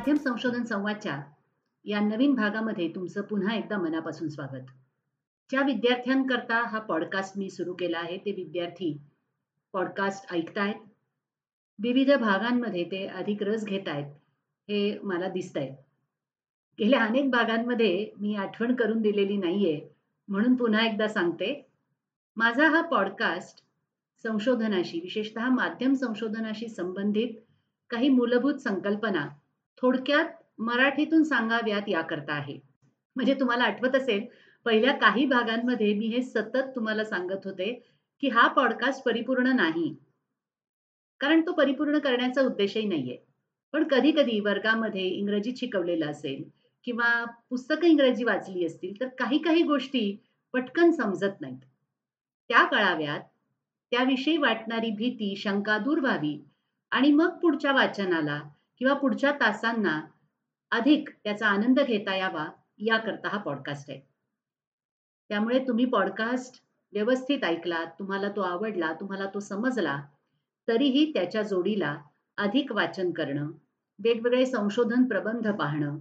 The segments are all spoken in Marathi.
माध्यम संशोधन संवादच्या या नवीन भागामध्ये तुमचं पुन्हा एकदा मनापासून स्वागत. ज्या विद्यार्थ्यांकरता हा पॉडकास्ट मी सुरू केला आहे ते विद्यार्थी पॉडकास्ट ऐकतायत. विविध भागांमध्ये ते अधिक रस घेत आहेत हे मला दिसतंय. गेल्या अनेक भागांमध्ये मी आठवण करून दिलेली नाहीये म्हणून पुन्हा एकदा सांगते. माझा हा पॉडकास्ट संशोधनाशी विशेषतः माध्यम संशोधनाशी संबंधित काही मूलभूत संकल्पना थोडक्यात मराठीतून सांगाव्यात याकरता आहे. म्हणजे तुम्हाला आठवत असेल पहिल्या काही भागांमध्ये मी हे सतत तुम्हाला सांगत होते की हा पॉडकास्ट परिपूर्ण नाही. कारण तो परिपूर्ण करण्याचा उद्देशही नाहीये. पण कधी कधी वर्गामध्ये इंग्रजी शिकवलेलं असेल किंवा पुस्तकं इंग्रजी वाचली असतील तर काही काही गोष्टी पटकन समजत नाहीत. त्या कळाव्यात त्याविषयी वाटणारी भीती शंका दूर व्हावी आणि मग पुढच्या वाचनाला किंवा पुढच्या तासांना अधिक त्याचा आनंद घेता यावा याकरता हा पॉडकास्ट आहे. त्यामुळे तुम्ही पॉडकास्ट व्यवस्थित ऐकला तुम्हाला तो आवडला तुम्हाला तो समजला तरीही त्याच्या जोडीला अधिक वाचन करणं वेगवेगळे संशोधन प्रबंध पाहणं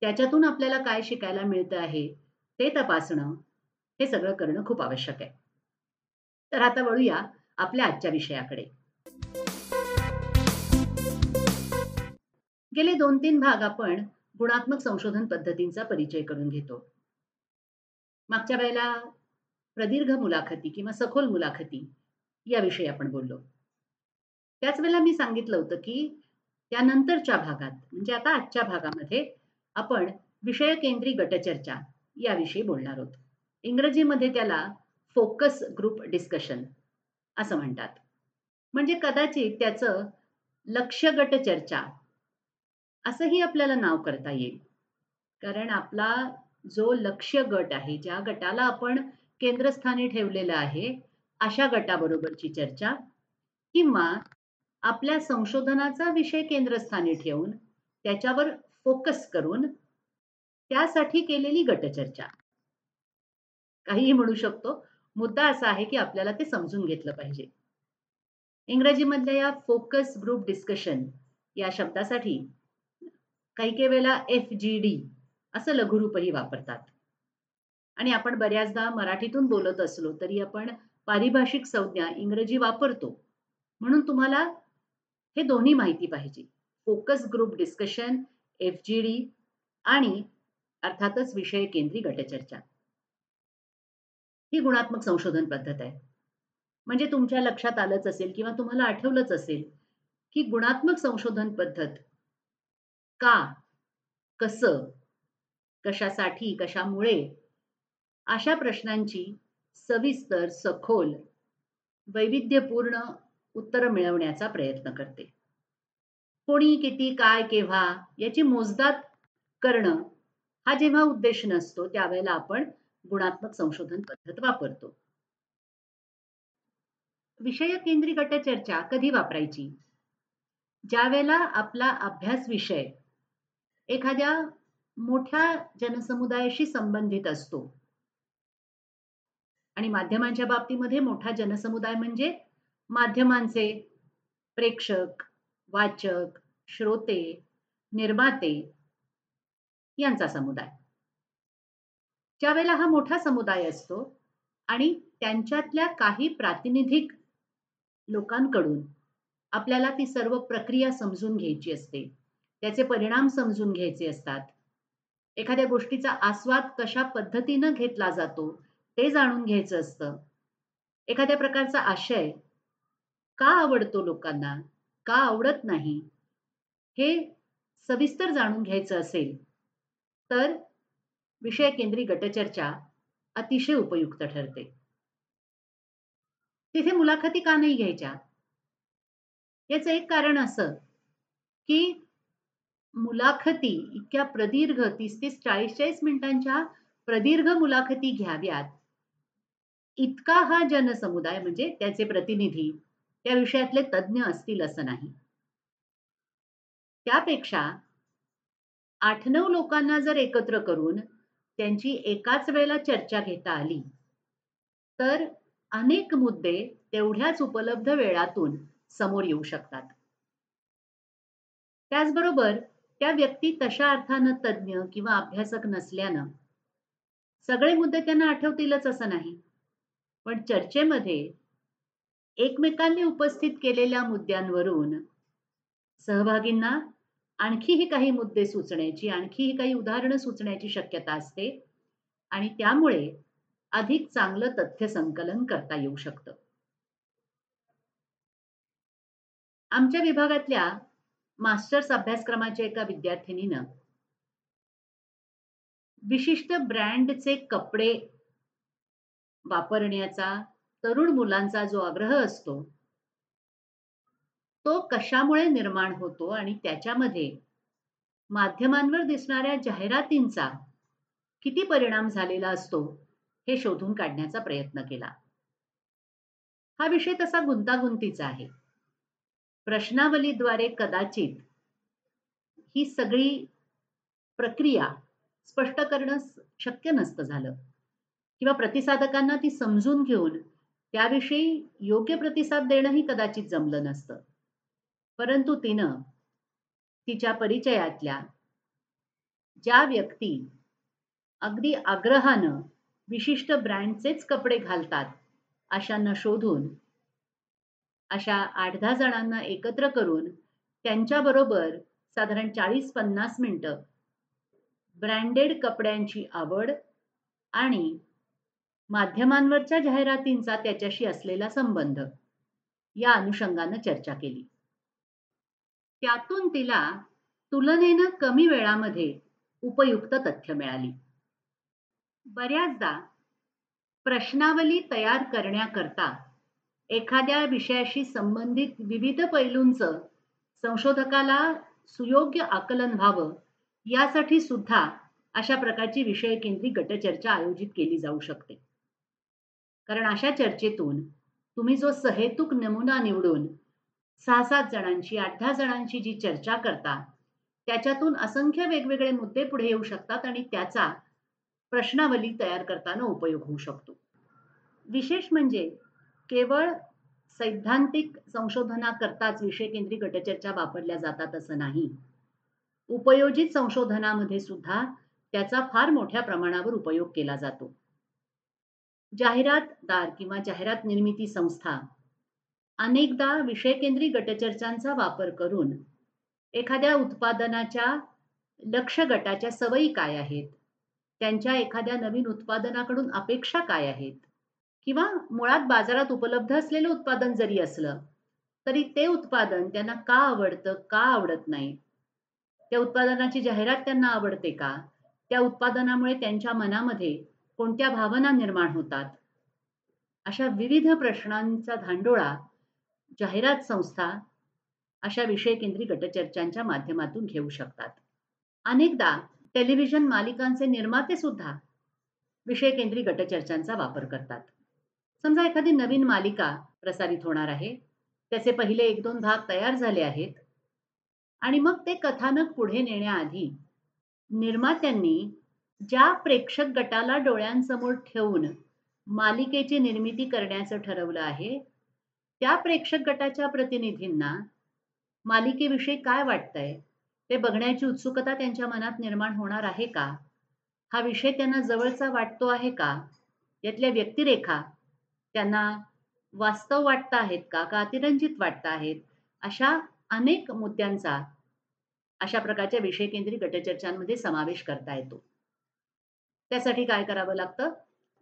त्याच्यातून आपल्याला काय शिकायला मिळतं आहे ते तपासणं हे सगळं करणं खूप आवश्यक आहे. तर आता वळूया आपल्या आजच्या विषयाकडे. गेले दोन तीन भाग आपण गुणात्मक संशोधन पद्धतींचा परिचय करून घेतो. मागच्या वेळेला प्रदीर्घ मुलाखती किंवा सखोल मुलाखती याविषयी आपण बोललो. त्याच वेळेला मी सांगितलं होतं की त्यानंतरच्या भागात म्हणजे आता आजच्या भागामध्ये आपण विषय केंद्री गटचर्चा याविषयी बोलणार आहोत. इंग्रजीमध्ये त्याला फोकस ग्रुप डिस्कशन असं म्हणतात. म्हणजे कदाचित त्याचं लक्ष्य गट चर्चा असंही आपल्याला नाव करता येईल. कारण आपला जो लक्ष्य गट आहे ज्या गटाला आपण केंद्रस्थानी ठेवलेलं आहे अशा गटाबरोबरची चर्चा किंवा आपल्या संशोधनाचा विषय केंद्रस्थानी ठेवून त्याच्यावर फोकस करून त्यासाठी केलेली गटचर्चा. काहीही म्हणू शकतो मुद्दा असा आहे की आपल्याला ते समजून घेतलं पाहिजे. इंग्रजीमधल्या या फोकस ग्रुप डिस्कशन या शब्दासाठी काही काही वेळेला एफ जी डी असं लघुरूपही वापरतात. आणि आपण बऱ्याचदा मराठीतून बोलत असलो तरी आपण पारिभाषिक संज्ञा इंग्रजी वापरतो. म्हणून तुम्हाला हे दोन्ही माहिती पाहिजे. Focus group discussion F G D आणि अर्थातच विषय केंद्री गटचर्चा. ही गुणात्मक संशोधन पद्धत आहे. म्हणजे तुमच्या लक्षात आलंच असेल किंवा तुम्हाला आठवलंच असेल की गुणात्मक संशोधन पद्धत का कसं कशासाठी कशामुळे? अशा प्रश्नांची सविस्तर सखोल वैविध्यपूर्ण उत्तर मिळवण्याचा प्रयत्न करते. कोणी किती काय केव्हा याची मोजदात करणं हा जेव्हा उद्देश नसतो त्यावेळेला आपण गुणात्मक संशोधन पद्धत वापरतो. विषय केंद्री गटचर्चा कधी वापरायची? ज्यावेळेला आपला अभ्यास विषय एखाद्या मोठ्या जनसमुदायाशी संबंधित असतो. आणि माध्यमांच्या बाबतीमध्ये मोठा जनसमुदाय म्हणजे माध्यमांचे प्रेक्षक वाचक श्रोते निर्माते यांचा समुदाय. ज्यावेळेला हा मोठा समुदाय असतो आणि त्यांच्यातल्या काही प्रातिनिधिक लोकांकडून आपल्याला ती सर्व प्रक्रिया समजून घ्यायची असते. त्याचे परिणाम समजून घ्यायचे असतात. एखाद्या गोष्टीचा आस्वाद कशा पद्धतीनं घेतला जातो ते जाणून घ्यायचं असतं. एखाद्या प्रकारचा आशय का आवडतो लोकांना का आवडत नाही हे सविस्तर जाणून घ्यायचं असेल तर विषय केंद्री गटचर्चा अतिशय उपयुक्त ठरते. तिथे मुलाखती का नाही घ्यायच्या? याचं एक कारण असं की मुलाखती इतक्या प्रदीर्घ तीस तीस चाळीस चाळीस मिनिटांच्या प्रदीर्घ मुलाखती घ्याव्यात. इतका हा जनसमुदाय म्हणजे त्याचे प्रतिनिधी त्या विषयातले तज्ज्ञ असतील असं नाही. त्यापेक्षा आठ नऊ लोकांना जर एकत्र करून त्यांची एकाच वेळेला चर्चा घेता आली तर अनेक मुद्दे तेवढ्याच उपलब्ध वेळातून समोर येऊ शकतात. त्याचबरोबर त्या व्यक्ती तशा अर्थानं तज्ज्ञ किंवा अभ्यासक नसल्यानं सगळे मुद्दे त्यांना आठवतीलच असं नाही. पण चर्चेमध्ये एकमेकांनी उपस्थित केलेल्या मुद्द्यांवरून सहभागींना आणखीही काही मुद्दे सुचण्याची आणखीही काही उदाहरणं सुचण्याची शक्यता असते आणि त्यामुळे अधिक चांगलं तथ्य संकलन करता येऊ शकतं. आमच्या विभागातल्या मास्टर्स अभ्यासक्रमाच्या एका विद्यार्थिनीनं विशिष्ट ब्रँडचे कपडे वापरण्याचा तरुण मुलांचा जो आग्रह असतो तो कशामुळे निर्माण होतो आणि त्याच्यामध्ये माध्यमांवर दिसणाऱ्या जाहिरातींचा किती परिणाम झालेला असतो हे शोधून काढण्याचा प्रयत्न केला. हा विषय तसा गुंतागुंतीचा आहे. प्रश्नावलीद्वारे कदाचित ही सगळी प्रक्रिया स्पष्ट करणं शक्य नसतं झालं. किंवा प्रतिसादकांना ती समजून घेऊन त्याविषयी योग्य प्रतिसाद देणंही कदाचित जमलं नसतं. परंतु तिनं तिच्या परिचयातल्या ज्या व्यक्ती अगदी आग्रहानं विशिष्ट ब्रँडचेच कपडे घालतात अशांना शोधून अशा आठ दहा जणांना एकत्र करून त्यांच्याबरोबर साधारण चाळीस पन्नास मिनटं ब्रँडेड कपड्यांची आवड आणि माध्यमांवरच्या जाहिरातींचा त्याच्याशी असलेला संबंध या अनुषंगानं चर्चा केली. त्यातून तिला तुलनेनं कमी वेळामध्ये उपयुक्त तथ्य मिळाली. बऱ्याचदा प्रश्नावली तयार करण्याकरता एखाद्या विषयाशी संबंधित विविध पैलूंचं संशोधकाला सुयोग्य आकलन व्हावं यासाठी सुद्धा अशा प्रकारची विषय केंद्रित गटचर्चा आयोजित केली जाऊ शकते. कारण अशा चर्चेतून तुम्ही जो सहेतुक नमुना निवडून सहा सात जणांची आठ दहा जणांची जी चर्चा करता त्याच्यातून असंख्य वेगवेगळे मुद्दे पुढे येऊ शकतात आणि त्याचा प्रश्नावली तयार करताना उपयोग होऊ शकतो. विशेष म्हणजे केवळ सैद्धांतिक संशोधनाकरताच विषय केंद्रित गटचर्चा वापरल्या जातात असं नाही. उपयोजित संशोधनामध्ये सुद्धा त्याचा फार मोठ्या प्रमाणावर उपयोग केला जातो. जाहिरातदार किंवा जाहिरात निर्मिती संस्था अनेकदा विषय केंद्रित गटचर्चांचा वापर करून एखाद्या उत्पादनाच्या लक्ष गटाच्या सवयी काय आहेत? त्यांच्या एखाद्या नवीन उत्पादनाकडून अपेक्षा काय आहेत? किंवा मुळात बाजारात उपलब्ध असलेलं उत्पादन जरी असलं तरी ते उत्पादन त्यांना का आवडतं का आवडत नाही? त्या उत्पादनाची जाहिरात त्यांना आवडते का? त्या उत्पादनामुळे त्यांच्या मनामध्ये कोणत्या भावना निर्माण होतात? अशा विविध प्रश्नांचा धांडोळा जाहिरात संस्था अशा विषय केंद्रित गटचर्चांच्या माध्यमातून घेऊ शकतात. अनेकदा टेलिव्हिजन मालिकांचे निर्माते सुद्धा विषय केंद्रित गटचर्चांचा वापर करतात. समजा एखादी नवीन मालिका प्रसारित होणार आहे त्याचे पहिले एक दोन भाग तयार झाले आहेत आणि मग ते कथानक पुढे नेण्याआधी निर्मात्यांनी ज्या प्रेक्षक गटाला डोळ्यांसमोर ठेवून मालिकेची निर्मिती करण्याचं ठरवलं आहे त्या प्रेक्षक गटाच्या प्रतिनिधींना मालिकेविषयी काय वाटतंय ते बघण्याची उत्सुकता त्यांच्या मनात निर्माण होणार आहे का? हा विषय त्यांना जवळचा वाटतो आहे का? यातल्या व्यक्तिरेखा त्यांना वास्तव वाटत आहेत का? का अतिरंजित वाटत आहेत? अशा अनेक मुद्द्यांचा अशा प्रकारच्या विषय केंद्रित गटचर्चांमध्ये समावेश करता येतो. त्यासाठी काय करावं लागतं?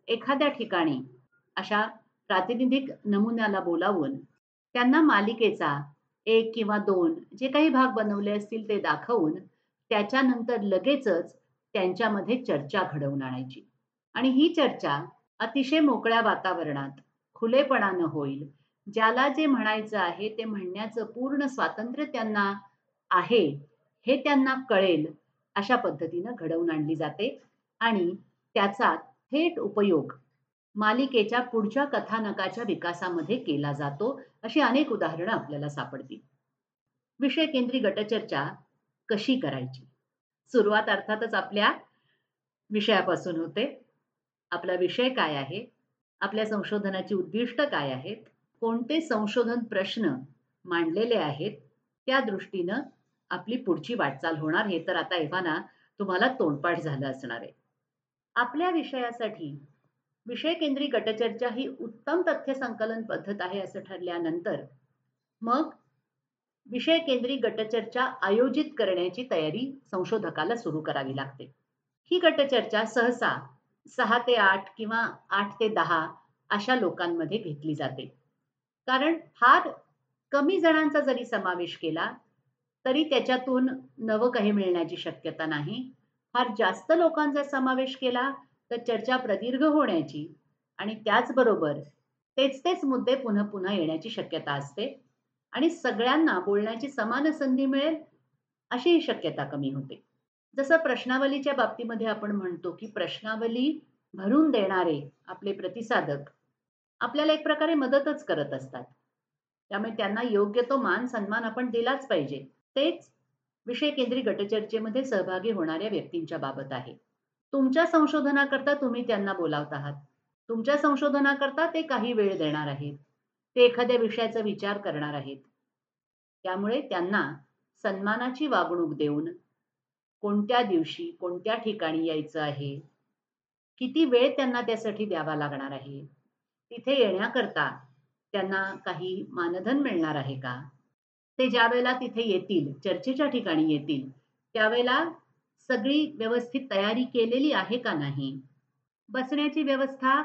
एखाद्या ठिकाणी अशा प्रातिनिधिक नमुन्याला बोलावून त्यांना मालिकेचा एक किंवा दोन जे काही भाग बनवले असतील ते दाखवून त्याच्यानंतर लगेचच त्यांच्यामध्ये चर्चा घडवून आणायची. आणि ही चर्चा अतिशय मोकळ्या वातावरणात. खुलेपणानं होईल. ज्याला जे म्हणायचं आहे ते म्हणण्याचं पूर्ण स्वातंत्र्य त्यांना आहे हे त्यांना कळेल अशा पद्धतीनं घडवून आणली जाते. आणि त्याचा थेट उपयोग मालिकेच्या पुढच्या कथानकाच्या विकासामध्ये केला जातो अशी अनेक उदाहरणं आपल्याला सापडतील. विषय केंद्री गटचर्चा कशी करायची? सुरुवात अर्थातच आपल्या विषयापासून होते. आपला विषय काय आहे? आपल्या संशोधनाची उद्दिष्ट काय आहेत? कोणते संशोधन प्रश्न मांडलेले आहेत? त्या दृष्टीनं आपली पुढची वाटचाल होणार. हे तर आता एव्हाना तुम्हाला तोंडपाठ झालं असणार आहे. आपल्या विषयासाठी विषय केंद्री गटचर्चा ही उत्तम तथ्य संकलन पद्धत आहे असं ठरल्यानंतर मग विषय केंद्री गटचर्चा आयोजित करण्याची तयारी संशोधकाला सुरू करावी लागते. ही गटचर्चा सहसा सहा ते आठ किंवा आठ ते दहा अशा लोकांमध्ये घेतली जाते. कारण फार कमी जणांचा जरी समावेश केला तरी त्याच्यातून नवं काही मिळण्याची शक्यता नाही. फार जास्त लोकांचा समावेश केला तर चर्चा प्रदीर्घ होण्याची आणि त्याचबरोबर तेच तेच मुद्दे पुन्हा पुन्हा येण्याची शक्यता असते आणि सगळ्यांना बोलण्याची समान संधी मिळेल अशी ही शक्यता कमी होते. जसं प्रश्नावलीच्या बाबतीमध्ये आपण म्हणतो की प्रश्नावली भरून देणारे आपले प्रतिसादक आपल्याला एक प्रकारे मदतच करत असतात. त्यामुळे त्यांना योग्य तो मान सन्मान आपण दिलाच पाहिजे. तेच विषय केंद्रीय गटचर्चेमध्ये सहभागी होणाऱ्या व्यक्तींच्या बाबत आहे. तुमच्या संशोधनाकरता तुम्ही त्यांना बोलावत आहात. तुमच्या संशोधनाकरता ते काही वेळ देणार आहेत. ते एखाद्या विषयाचा विचार करणार आहेत. त्यामुळे त्यांना सन्मानाची वागणूक देऊन कोणत्या दिवशी कोणत्या ठिकाणी यायचं आहे? किती वेळ त्यांना त्यासाठी द्यावा लागणार आहे? तिथे येण्याकरता त्यांना काही मानधन मिळणार आहे का? ते ज्या वेळेला तिथे येतील चर्चेच्या ठिकाणी येतील त्यावेळेला सगळी व्यवस्थित तयारी केलेली आहे का नाही? बसण्याची व्यवस्था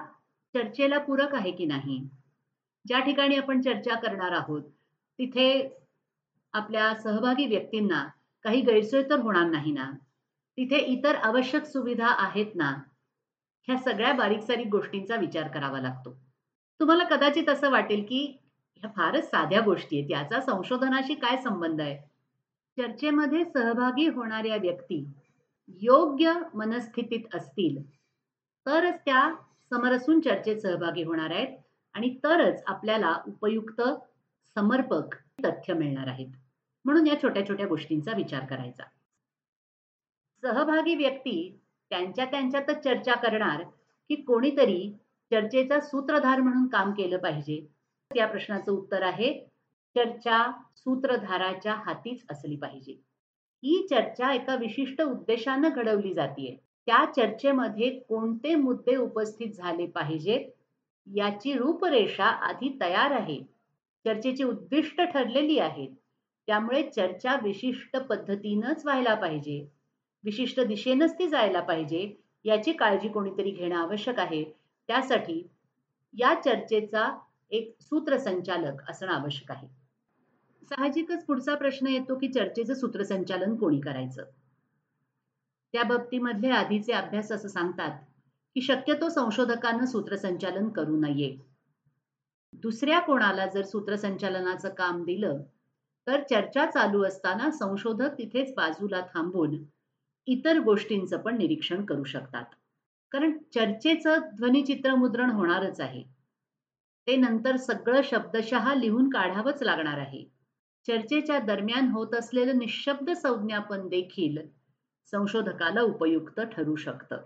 चर्चेला पूरक आहे की नाही? ज्या ठिकाणी आपण चर्चा करणार आहोत तिथे आपल्या सहभागी व्यक्तींना काही गैरसोय तर होणार नाही ना? तिथे इतर आवश्यक सुविधा आहेत ना? ह्या सगळ्या बारीक सारीक गोष्टींचा विचार करावा लागतो. तुम्हाला कदाचित असं वाटेल की ह्या फारच साध्या गोष्टी आहेत याचा संशोधनाशी काय संबंध आहे? चर्चेमध्ये सहभागी होणाऱ्या व्यक्ती योग्य मनस्थितीत असतील तरच त्या समरसून चर्चेत सहभागी होणार आहेत आणि तरच आपल्याला उपयुक्त समर्पक तथ्य मिळणार आहेत. म्हणून या छोट्या छोट्या गोष्टींचा विचार करायचा. सहभागी व्यक्ती त्यांच्या त्यांच्यातच चर्चा करणार की कोणीतरी चर्चेचा सूत्रधार म्हणून काम केलं पाहिजे. या प्रश्नाचं उत्तर आहे चर्चा सूत्रधाराच्या हातीच असली पाहिजे. ही चर्चा एका विशिष्ट उद्देशानं घडवली जाते त्या चर्चेमध्ये कोणते मुद्दे उपस्थित झाले पाहिजेत याची रूपरेषा आधी तयार आहे. चर्चेची उद्दिष्ट ठरलेली आहेत. त्यामुळे चर्चा विशिष्ट पद्धतीनंच व्हायला पाहिजे. विशिष्ट दिशेनंच ती जायला पाहिजे याची काळजी कोणीतरी घेणं आवश्यक आहे. त्यासाठी या चर्चेचा एक सूत्रसंचालक असणं आवश्यक आहे. साहजिकच पुढचा प्रश्न येतो की चर्चेचं सूत्रसंचालन कोणी करायचं? त्या बाबतीमधले आधीचे अभ्यास असं सांगतात की शक्यतो संशोधकांना सूत्रसंचालन करू नये. दुसऱ्या कोणाला जर सूत्रसंचालनाचं काम दिलं तर चर्चा चालू असताना संशोधक तिथेच बाजूला थांबून इतर गोष्टींचं पण निरीक्षण करू शकतात. कारण चर्चेचं ध्वनिचित्र मुद्रण होणारच आहे. ते नंतर सगळं शब्दशः लिहून काढावंच लागणार आहे. चर्चेच्या दरम्यान होत असलेलं निशब्द संज्ञापन देखील संशोधकाला उपयुक्त ठरू शकतं.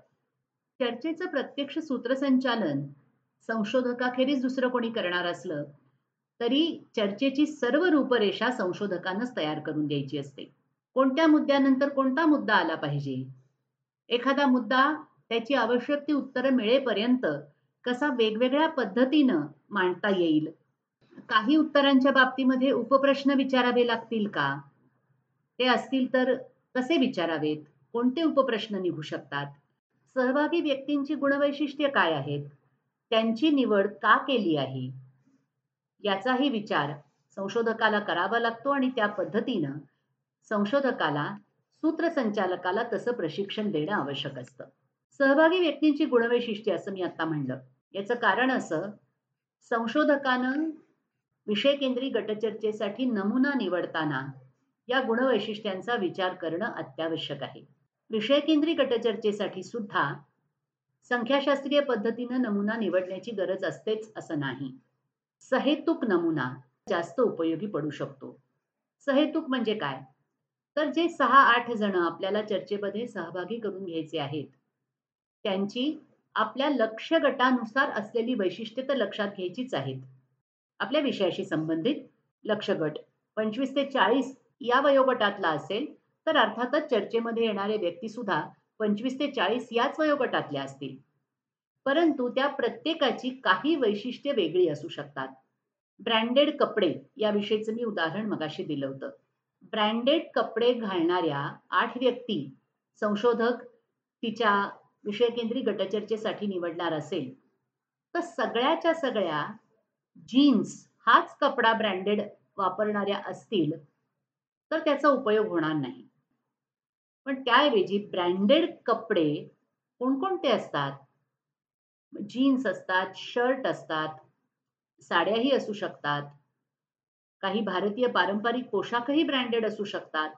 चर्चेचं प्रत्यक्ष सूत्रसंचालन संशोधकाखेरीज दुसरं कोणी करणार असलं तरी चर्चेची सर्व रूपरेषा संशोधकांनाच तयार करून द्यायची असते. कोणत्या मुद्द्यानंतर कोणता मुद्दा आला पाहिजे? एखादा मुद्दा त्याची आवश्यक ती उत्तरं मिळेपर्यंत कसा वेगवेगळ्या पद्धतीनं मांडता येईल? काही उत्तरांच्या बाबतीमध्ये उपप्रश्न विचारावे लागतील का? ते असतील तर कसे विचारावेत? कोणते उपप्रश्न निघू शकतात? सहभागी व्यक्तींची गुणवैशिष्ट्ये काय आहेत? त्यांची निवड का केली आहे? याचाही विचार संशोधकाला करावा लागतो आणि त्या पद्धतीनं संशोधकाला सूत्रसंचालकाला तसं प्रशिक्षण देणं आवश्यक असतं. सहभागी व्यक्तींची गुणवैशिष्ट्ये असं मी आता म्हणलं. याचं कारण असं संशोधकानं विषय केंद्रीय गटचर्चेसाठी नमुना निवडताना या गुणवैशिष्ट्यांचा विचार करणं अत्यावश्यक आहे. विषय केंद्रीय गटचर्चेसाठी सुद्धा संख्याशास्त्रीय पद्धतीनं नमुना निवडण्याची गरज असतेच असं नाही. सहेतुक नमुना जास्त उपयोगी पडू शकतो. सहेतुक म्हणजे काय? तर जे सहा आठ जण आपल्याला चर्चेमध्ये सहभागी करून घ्यायचे आहेत त्यांची आपल्या लक्ष्य गटानुसार असलेली वैशिष्ट्ये तर लक्षात घ्यायचीच आहेत. आपल्या विषयाशी संबंधित लक्ष गट पंचवीस ते चाळीस या वयोगटातला असेल तर अर्थातच चर्चेमध्ये येणारे व्यक्ती सुद्धा पंचवीस ते चाळीस याच वयोगटातल्या असतील. परंतु त्या प्रत्येकाची काही वैशिष्ट्ये वेगळी असू शकतात. ब्रँडेड कपडे याविषयीचं मी उदाहरण मगाशी दिलं होतं. ब्रँडेड कपडे घालणाऱ्या आठ व्यक्ती संशोधक तिच्या विषयकेंद्री गटचर्चेसाठी निवडणार असेल तर सगळ्याच्या सगळ्या जीन्स हाच कपडा ब्रँडेड वापरणाऱ्या असतील तर त्याचा उपयोग होणार नाही. पण त्याऐवजी ब्रँडेड कपडे कोणकोणते असतात? जीन्स असतात शर्ट असतात साड्याही असू शकतात. काही भारतीय पारंपरिक पोशाखही ब्रँडेड असू शकतात.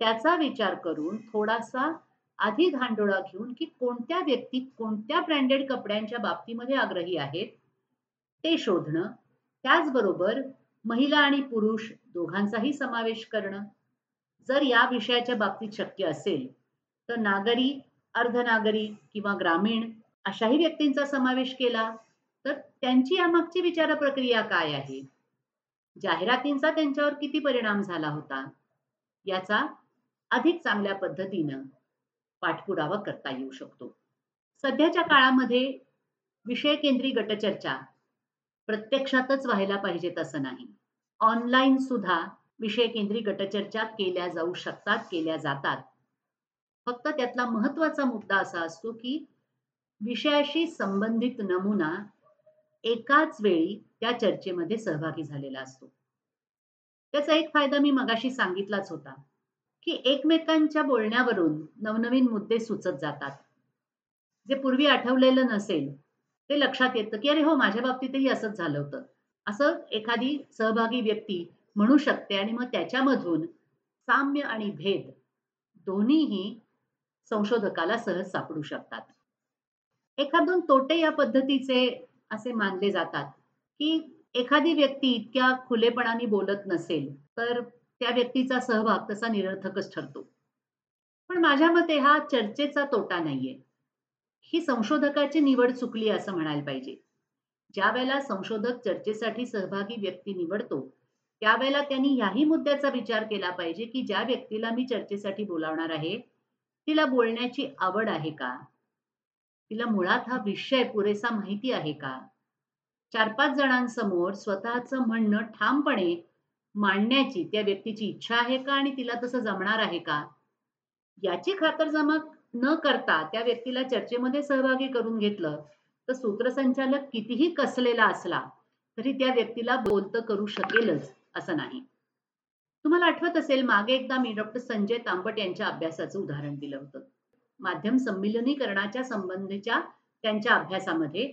त्याचा विचार करून थोडासा आधी धांडोळा घेऊन की कोणत्या व्यक्ती कोणत्या ब्रँडेड कपड्यांच्या बाबतीमध्ये आग्रही आहेत ते शोधणं त्याचबरोबर महिला आणि पुरुष दोघांचाही समावेश करणं. जर या विषयाच्या बाबतीत शक्य असेल तर नागरी अर्धनागरी किंवा ग्रामीण अशाही व्यक्तींचा समावेश केला तर त्यांची यामागची विचार प्रक्रिया काय आहे? जाहिरातींचा त्यांच्यावर किती परिणाम झाला होता? याचा अधिक चांगल्या पद्धतीनं पाठपुरावा करता येऊ शकतो. सध्याच्या काळामध्ये विषय केंद्री गटचर्चा प्रत्यक्षातच व्हायला पाहिजे असं नाही. ऑनलाईन सुद्धा विषय केंद्री गटचर्चा केल्या जाऊ शकतात केल्या जातात. फक्त त्यातला महत्त्वाचा मुद्दा असा असतो की विषयाशी संबंधित नमुना एकाच वेळी त्या चर्चेमध्ये सहभागी झालेला असतो. त्याचा एक फायदा मी मगाशी सांगितलाच होता की एकमेकांच्या बोलण्यावरून नवनवीन मुद्दे सुचत जातात. जे पूर्वी आठवलेलं नसेल ते लक्षात येतं की अरे हो माझ्या बाबतीतही असंच झालं होतं. असं एखादी सहभागी व्यक्ती म्हणू शकते आणि मग त्याच्यामधून साम्य आणि भेद दोन्हीही संशोधकाला सहज सापडू शकतात. एखाद दोन तोटे या पद्धतीचे असे मानले जातात की एखादी व्यक्ती इतक्या खुलेपणाने बोलत नसेल तर त्या व्यक्तीचा सहभाग तसा निरर्थकच ठरतो. पण माझ्या मते हा चर्चेचा तोटा नाहीये. ही संशोधकाची निवड चुकली असं म्हणायला पाहिजे. ज्या वेळेला संशोधक चर्चेसाठी सहभागी व्यक्ती निवडतो त्यावेळेला त्यांनी याही मुद्द्याचा विचार केला पाहिजे की ज्या व्यक्तीला मी चर्चेसाठी बोलावणार आहे तिला बोलण्याची आवड आहे का? तिला मुळात हा विषय पुरेसा माहिती आहे का? चार पाच जणांसमोर स्वतःचं म्हणणं ठामपणे मांडण्याची त्या व्यक्तीची इच्छा आहे का आणि तिला तसं जमणार आहे का? याची खातरजमा न करता त्या व्यक्तीला चर्चेमध्ये सहभागी करून घेतलं तर सूत्रसंचालक कितीही कसलेला असला तरी त्या व्यक्तीला बोलतं करू शकेलच असं नाही. तुम्हाला आठवत असेल मागे एकदा मी डॉक्टर संजय तांबट यांच्या अभ्यासाचं उदाहरण दिलं होतं. माध्यम संमिलनीकरणाच्या संबंधीच्या त्यांच्या अभ्यासामध्ये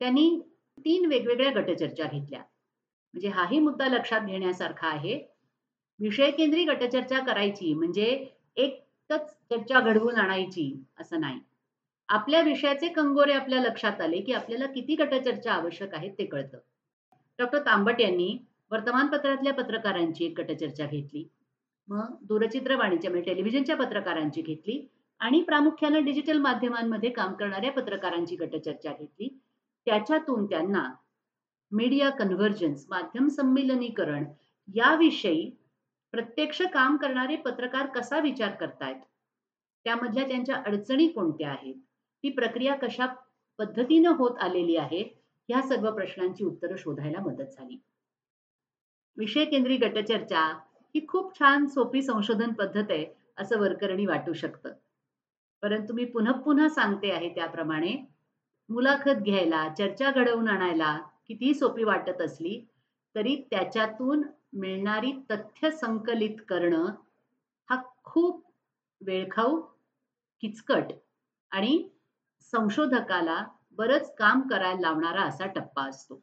त्यांनी तीन वेगवेगळ्या गटचर्चा घेतल्या. म्हणजे हाही मुद्दा लक्षात घेण्यासारखा आहे. विषय केंद्री गटचर्चा करायची म्हणजे एकच चर्चा घडवून आणायची असं नाही. आपल्या विषयाचे कंगोरे आपल्या लक्षात आले की आपल्याला किती गटचर्चा आवश्यक आहेत ते कळतं. डॉक्टर तांबट यांनी वर्तमानपत्रातल्या पत्रकारांची एक गटचर्चा घेतली. मग दूरचित्रवाणीच्या म्हणजे टेलिव्हिजनच्या पत्रकारांची घेतली. आणि प्रामुख्यानं डिजिटल माध्यमांमध्ये काम करणाऱ्या पत्रकारांची गटचर्चा घेतली. त्याच्यातून त्यांना मीडिया कन्व्हर्जन्स माध्यम संमेलनीकरण याविषयी प्रत्यक्ष काम करणारे पत्रकार कसा विचार करतायत? त्यामधल्या त्यांच्या अडचणी कोणत्या आहेत? ती प्रक्रिया कशा पद्धतीनं होत आलेली आहे? ह्या सर्व प्रश्नांची उत्तरं शोधायला मदत झाली. विषय केंद्री गटचर्चा ही खूप छान सोपी संशोधन पद्धत आहे असं वरकरणी वाटू शकतं. परंतु मी पुन्हा पुन्हा सांगते आहे त्याप्रमाणे मुलाखत घ्यायला चर्चा घडवून आणायला कितीही सोपी वाटत असली तरी त्याच्यातून मिळणारी तथ्य संकलित करणं हा खूप वेळखाऊ किचकट आणि संशोधकाला बरंच काम करायला लावणारा असा टप्पा असतो.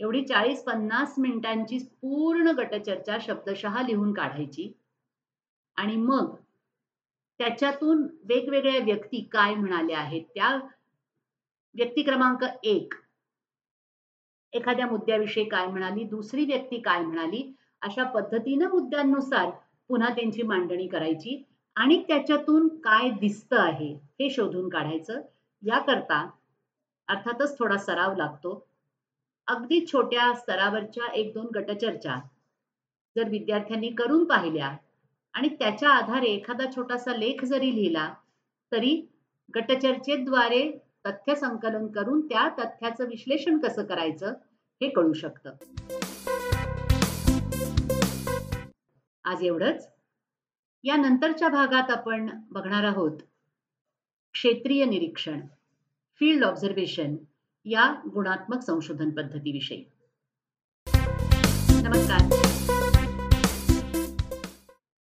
एवढी चाळीस पन्नास मिनिटांची पूर्ण गटचर्चा शब्दशः लिहून काढायची आणि मग त्याच्यातून वेगवेगळ्या व्यक्ती काय म्हणाल्या आहेत? त्या व्यक्ती क्रमांक एक. एखाद्या मुद्द्याविषयी काय म्हणाली? दुसरी व्यक्ती काय म्हणाली? अशा पद्धतीनं मुद्द्यांनुसार पुन्हा त्यांची मांडणी करायची आणि त्याच्यातून काय दिसतं आहे हे शोधून काढायचं. याकरता अर्थातच थोडा सराव लागतो. अगदी छोट्या स्तरावरच्या एक दोन गटचर्चा जर विद्यार्थ्यांनी करून पाहिल्या आणि त्याच्या आधारे एखादा छोटासा लेख जरी लिहिला तरी गटचर्चेद्वारे तथ्य संकलन करून त्या तथ्याचं विश्लेषण कसं करायचं हे कळू शकतं. आज एवढंच. या नंतरच्या भागात आपण बघणार आहोत क्षेत्रीय निरीक्षण फील्ड ऑब्झर्वेशन या गुणात्मक संशोधन पद्धतीविषयी. नमस्कार.